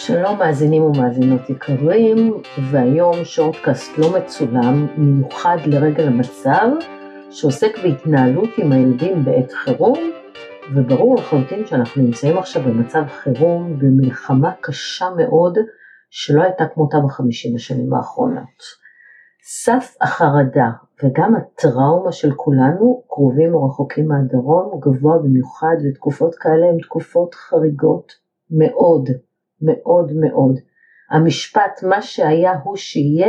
שלום מאזינים ומאזינות יקרים, והיום שורטקאסט לא מצולם, מיוחד לרגל המצב, שעוסק בהתנהלות עם הילדים בעת חירום, וברור לחלוטין שאנחנו נמצאים עכשיו במצב חירום, במלחמה קשה מאוד, שלא הייתה כמותה בחמישים השנים האחרונות. סף החרדה וגם הטראומה של כולנו, קרובים או רחוקים מהדרום, גבוה במיוחד, ותקופות כאלה הן תקופות חריגות מאוד. מאוד מאוד. המשפט מה שהיה הוא שיהיה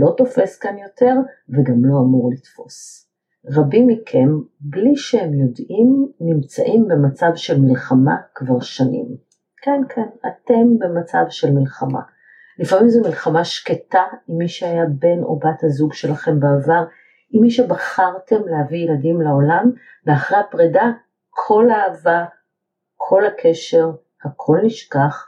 לא תופס כאן יותר וגם לא אמור לתפוס. רבים מכם, בלי שהם יודעים, נמצאים במצב של מלחמה כבר שנים. כן, כן, אתם במצב של מלחמה. לפעמים זו מלחמה שקטה עם מי שהיה בן או בת הזוג שלכם בעבר, עם מי שבחרתם להביא ילדים לעולם, ואחרי הפרידה כל האהבה, כל הקשר, הכל נשכח,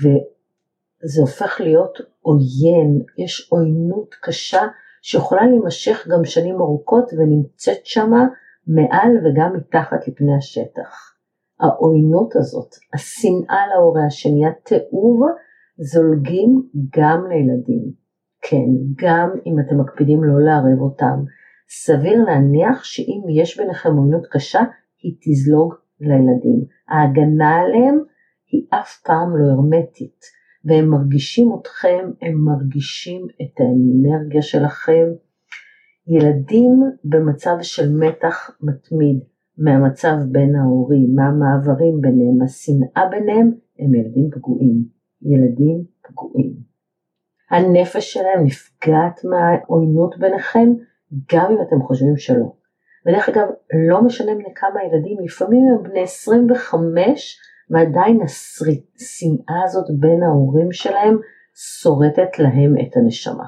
וזה הופך להיות עוין, יש עוינות קשה שיכולה להימשך גם שנים ארוכות ונמצאת שמה מעל וגם מתחת לפני השטח. העוינות הזאת, השנאה להורה השני, התיעוב, זולגים גם לילדים. כן, גם אם אתם מקפידים לא לערב אותם. סביר להניח שאם יש ביניכם עוינות קשה, היא תזלוג לילדים. ההגנה עליהם היא אף פעם לא הרמטית, והם מרגישים אתכם, הם מרגישים את האנרגיה שלכם. ילדים במצב של מתח מתמיד מהמצב בין ההורים, מהמעברים ביניהם, השנאה ביניהם, הם ילדים פגועים. ילדים פגועים. הנפש שלהם נפגעת מהעוינות ביניכם, גם אם אתם חושבים שלא. ודרך אגב, לא משנה בני כמה ילדים, לפעמים הם בני 25 ועדיין השנאה הזאת בין ההורים שלהם שורטת להם את הנשמה.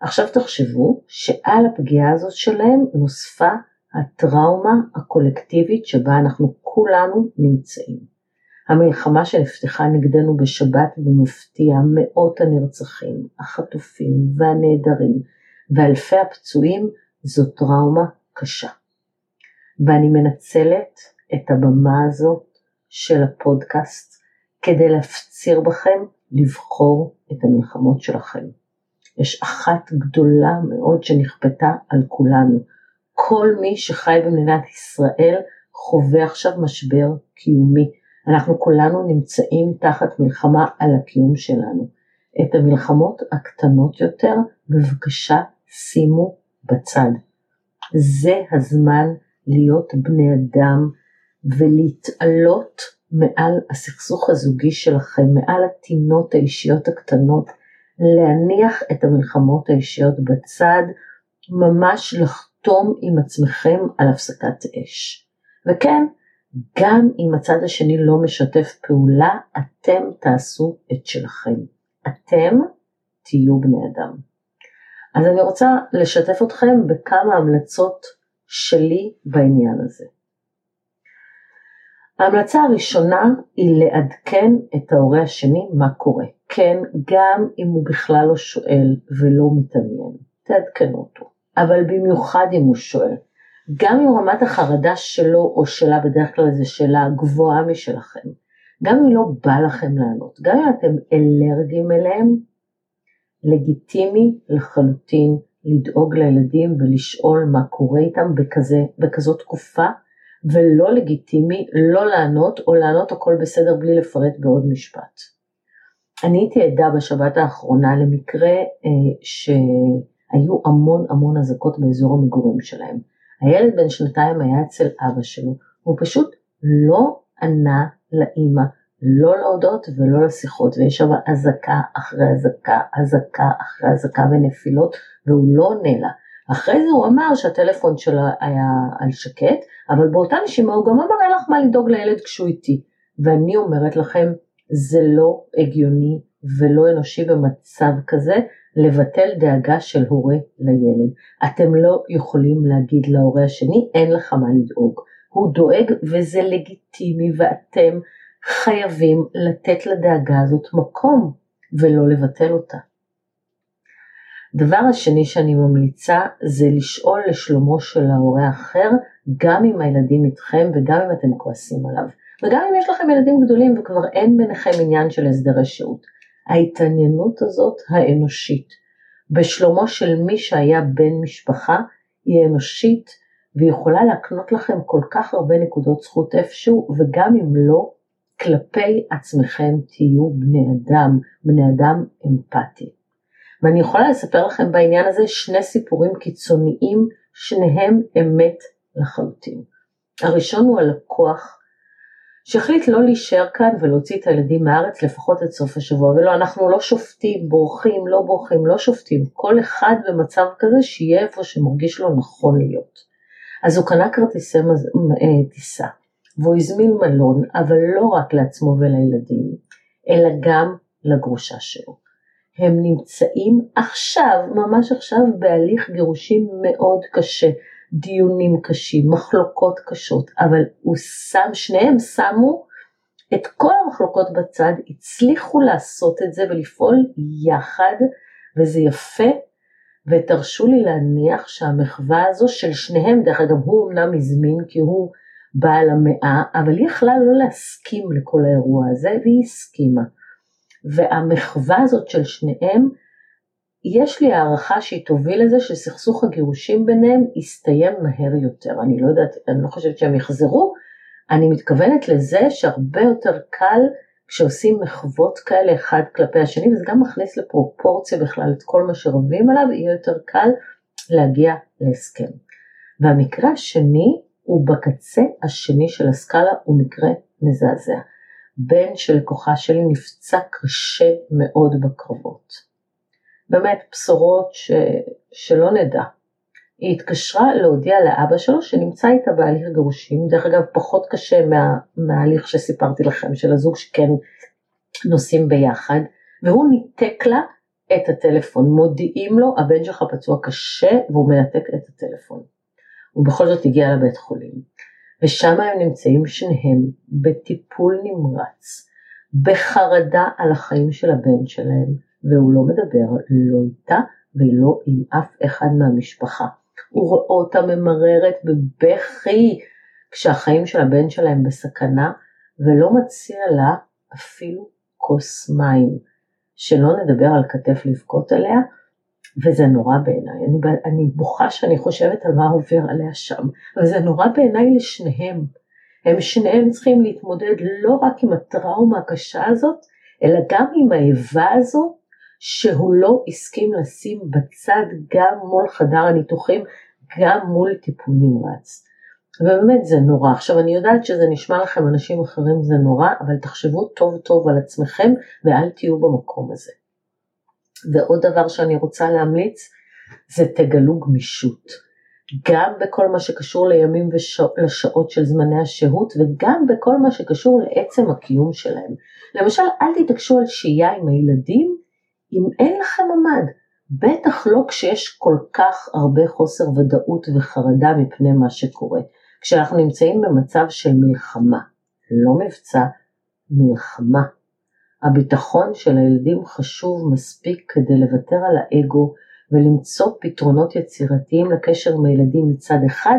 עכשיו תחשבו שעל הפגיעה הזאת שלהם נוספה הטראומה הקולקטיבית שבה אנחנו כולנו נמצאים. המלחמה שנפתחה נגדנו בשבת במפתיע, מאות הנרצחים, החטופים והנעדרים ואלפי הפצועים זו טראומה קשה. ואני מנצלת את הבמה הזאת של הפודקאסט כדי להפציר בכם לבחור את המלחמות שלכם. יש אחת גדולה מאוד שנכפתה על כולנו. כל מי שחי במדינת ישראל חווה עכשיו משבר קיומי. אנחנו כולנו נמצאים תחת מלחמה על הקיום שלנו. את המלחמות הקטנות יותר, בבקשה שימו בצד. זה הזמן להיות בני אדם ולהתעלות מעל הסכסוך הזוגי שלכם, מעל הטינות האישיות הקטנות, להניח את המלחמות האישיות בצד, ממש לחתום עם עצמכם על הפסקת אש. וכן, גם אם הצד השני לא משתף פעולה, אתם תעשו את שלכם. אתם תהיו בני אדם. אז אני רוצה לשתף אתכם בכמה המלצות שלי בעניין הזה. ההמלצה הראשונה היא לעדכן את ההורה השני מה קורה. כן, גם אם הוא בכלל לא שואל ולא מתעניין, תעדכנו אותו. אבל במיוחד אם הוא שואל. גם אם רמת החרדה שלו או שלה, בדרך כלל זו שאלה גבוהה משלכם, גם אם לא בא לכם לענות, גם אם אתם אלרגיים אליהם, לגיטימי לחלוטין לדאוג לילדים ולשאול מה קורה איתם בכזה, בכזאת תקופה, ולא לגיטימי לא לענות או לענות הכל בסדר בלי לפרט בעוד משפט. אני הייתי עדה בשבת האחרונה למקרה אה, שהיו המון המון אזעקות באזור המגורים שלהם. הילד בן שנתיים היה אצל אבא שלו, הוא פשוט לא ענה לאימא, לא להודות ולא לשיחות, ויש שם אזעקה אחרי אזעקה, אזעקה אחרי אזעקה ונפילות, והוא לא עונה לה. אחרי זה הוא אמר שהטלפון שלו היה על שקט, אבל באותה נשימה הוא גם אמר אין לך מה לדאוג לילד כשהוא איתי. ואני אומרת לכם, זה לא הגיוני ולא אנושי במצב כזה לבטל דאגה של הורה לילד. אתם לא יכולים להגיד להורה השני אין לך מה לדאוג. הוא דואג וזה לגיטימי ואתם חייבים לתת לדאגה הזאת מקום ולא לבטל אותה. דבר השני שאני ממליצה זה לשאול לשלומו של ההורה האחר, גם אם הילדים איתכם וגם אם אתם כועסים עליו. וגם אם יש לכם ילדים גדולים וכבר אין ביניכם עניין של הסדרי שהות. ההתעניינות הזאת האנושית בשלומו של מי שהיה בן משפחה היא אנושית והיא יכולה להקנות לכם כל כך הרבה נקודות זכות איפשהו וגם אם לא, כלפי עצמכם תהיו בני אדם, בני אדם אמפתי. ואני יכולה לספר לכם בעניין הזה שני סיפורים קיצוניים, שניהם אמת לחלוטין. הראשון הוא הלקוח שהחליט לא להישאר כאן ולהוציא את הילדים מהארץ לפחות עד סוף השבוע, ולא, אנחנו לא שופטים, בורחים, לא בורחים, לא שופטים, כל אחד במצב כזה שיהיה איפה שמרגיש לו נכון להיות. אז הוא קנה כרטיסי מז... אה, טיסה, והוא הזמין מלון, אבל לא רק לעצמו ולילדים, אלא גם לגרושה שלו. הם נמצאים עכשיו, ממש עכשיו, בהליך גירושים מאוד קשה. דיונים קשים, מחלוקות קשות, אבל הוא שם, שניהם שמו את כל המחלוקות בצד, הצליחו לעשות את זה ולפעול יחד, וזה יפה, ותרשו לי להניח שהמחווה הזו של שניהם, דרך אגב הוא אמנם הזמין כי הוא בעל המאה, אבל היא יכלה לא להסכים לכל האירוע הזה, והיא הסכימה. והמחווה הזאת של שניהם יש לי הערכה שהיא תוביל לזה שסכסוך הגירושים ביניהם יסתיים מהר יותר. אני לא יודעת, אני לא חושבת שהם יחזרו, אני מתכוונת לזה שהרבה יותר קל כשעושים מחוות כאלה אחד כלפי השני, וזה גם מכניס לפרופורציה בכלל את כל מה שרבים עליו, יהיה יותר קל להגיע להסכם. והמקרה השני הוא בקצה השני של הסקאלה, הוא מקרה מזעזע. בן של לקוחה שלי נפצע קשה מאוד בקרבות. באמת בשורות ש... שלא נדע. היא התקשרה להודיע לאבא שלו שנמצא איתה בהליך גירושים, דרך אגב פחות קשה מה... מההליך שסיפרתי לכם של הזוג שכן נוסעים ביחד, והוא ניתק לה את הטלפון, מודיעים לו הבן שלך פצוע קשה והוא מנתק את הטלפון. הוא בכל זאת הגיע לבית חולים, ושם הם נמצאים שניהם בטיפול נמרץ, בחרדה על החיים של הבן שלהם, והוא לא מדבר לא איתה ולא עם אף אחד מהמשפחה. הוא רואה אותה ממררת בבכי כשהחיים של הבן שלהם בסכנה ולא מציע לה אפילו כוס מים, שלא נדבר על כתף לבכות עליה, וזה נורא בעיניי, אני, אני בוכה שאני חושבת על מה עובר עליה שם, אבל זה נורא בעיניי לשניהם. הם שניהם צריכים להתמודד לא רק עם הטראומה הקשה הזאת, אלא גם עם האיבה הזו שהוא לא הסכים לשים בצד גם מול חדר הניתוחים, גם מול טיפול נמרץ. ובאמת זה נורא. עכשיו אני יודעת שזה נשמע לכם אנשים אחרים זה נורא, אבל תחשבו טוב טוב על עצמכם ואל תהיו במקום הזה. ועוד דבר שאני רוצה להמליץ זה תגלו גמישות. גם בכל מה שקשור לימים ולשעות של זמני השהות וגם בכל מה שקשור לעצם הקיום שלהם. למשל אל תתעקשו על שהייה עם הילדים אם אין לכם ממ"ד, בטח לא כשיש כל כך הרבה חוסר ודאות וחרדה מפני מה שקורה, כשאנחנו נמצאים במצב של מלחמה, לא מבצע, מלחמה. הביטחון של הילדים חשוב מספיק כדי לוותר על האגו ולמצוא פתרונות יצירתיים לקשר עם הילדים מצד אחד,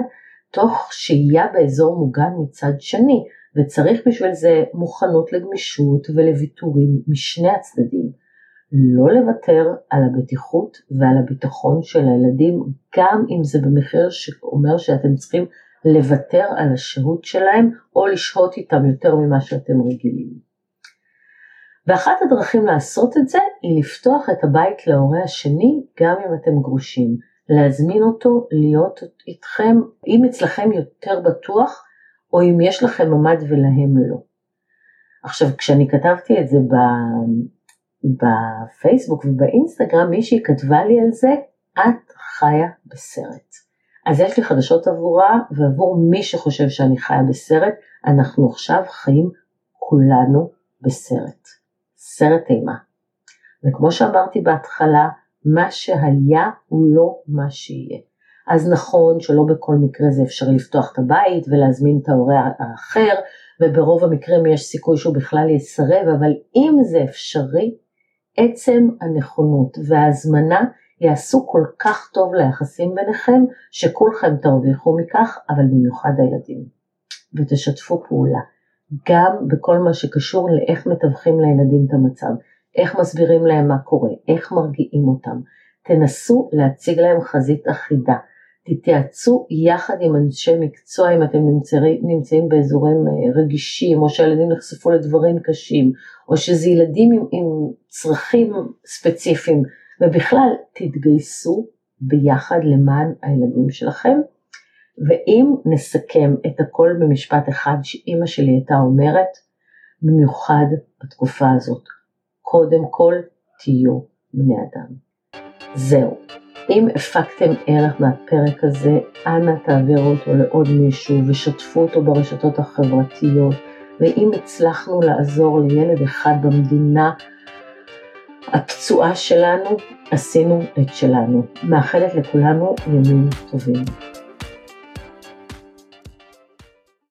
תוך שהייה באזור מוגן מצד שני, וצריך בשביל זה מוכנות לגמישות ולוויתורים משני הצדדים. לא לוותר על הבטיחות ועל הביטחון של הילדים, גם אם זה במחיר שאומר שאתם צריכים לוותר על השהות שלהם או לשהות איתם יותר ממה שאתם רגילים. ואחת הדרכים לעשות את זה היא לפתוח את הבית להורה השני גם אם אתם גרושים, להזמין אותו להיות איתכם, אם אצלכם יותר בטוח או אם יש לכם ממ"ד ולהם לא. עכשיו כשאני כתבתי את זה בפייסבוק ובאינסטגרם מישהי כתבה לי על זה, את חיה בסרט. אז יש לי חדשות עבורה ועבור מי שחושב שאני חיה בסרט, אנחנו עכשיו חיים כולנו בסרט. סרט אימה. וכמו שאמרתי בהתחלה, מה שהיה הוא לא מה שיהיה. אז נכון שלא בכל מקרה זה אפשרי לפתוח את הבית ולהזמין את ההורה האחר, וברוב המקרים יש סיכוי שהוא בכלל יסרב, אבל אם זה אפשרי, עצם הנכונות וההזמנה יעשו כל כך טוב ליחסים ביניכם, שכולכם תרוויחו מכך, אבל במיוחד הילדים. ותשתפו פעולה. גם בכל מה שקשור לאיך מתווכים לילדים את המצב, איך מסבירים להם מה קורה, איך מרגיעים אותם. תנסו להציג להם חזית אחידה. תתייעצו יחד עם אנשי מקצוע אם אתם נמצאים, נמצאים באזורים אה, רגישים או שהילדים נחשפו לדברים קשים או שזה ילדים עם, עם צרכים ספציפיים ובכלל תתגייסו ביחד למען הילדים שלכם ואם נסכם את הכל במשפט אחד שאימא שלי הייתה אומרת במיוחד בתקופה הזאת קודם כל תהיו בני אדם. זהו. אם הפקתם ערך מהפרק הזה, אנא תעבירו אותו לעוד מישהו ושתפו אותו ברשתות החברתיות, ואם הצלחנו לעזור לילד אחד במדינה הפצועה שלנו, עשינו את שלנו. מאחלת לכולנו ימים טובים.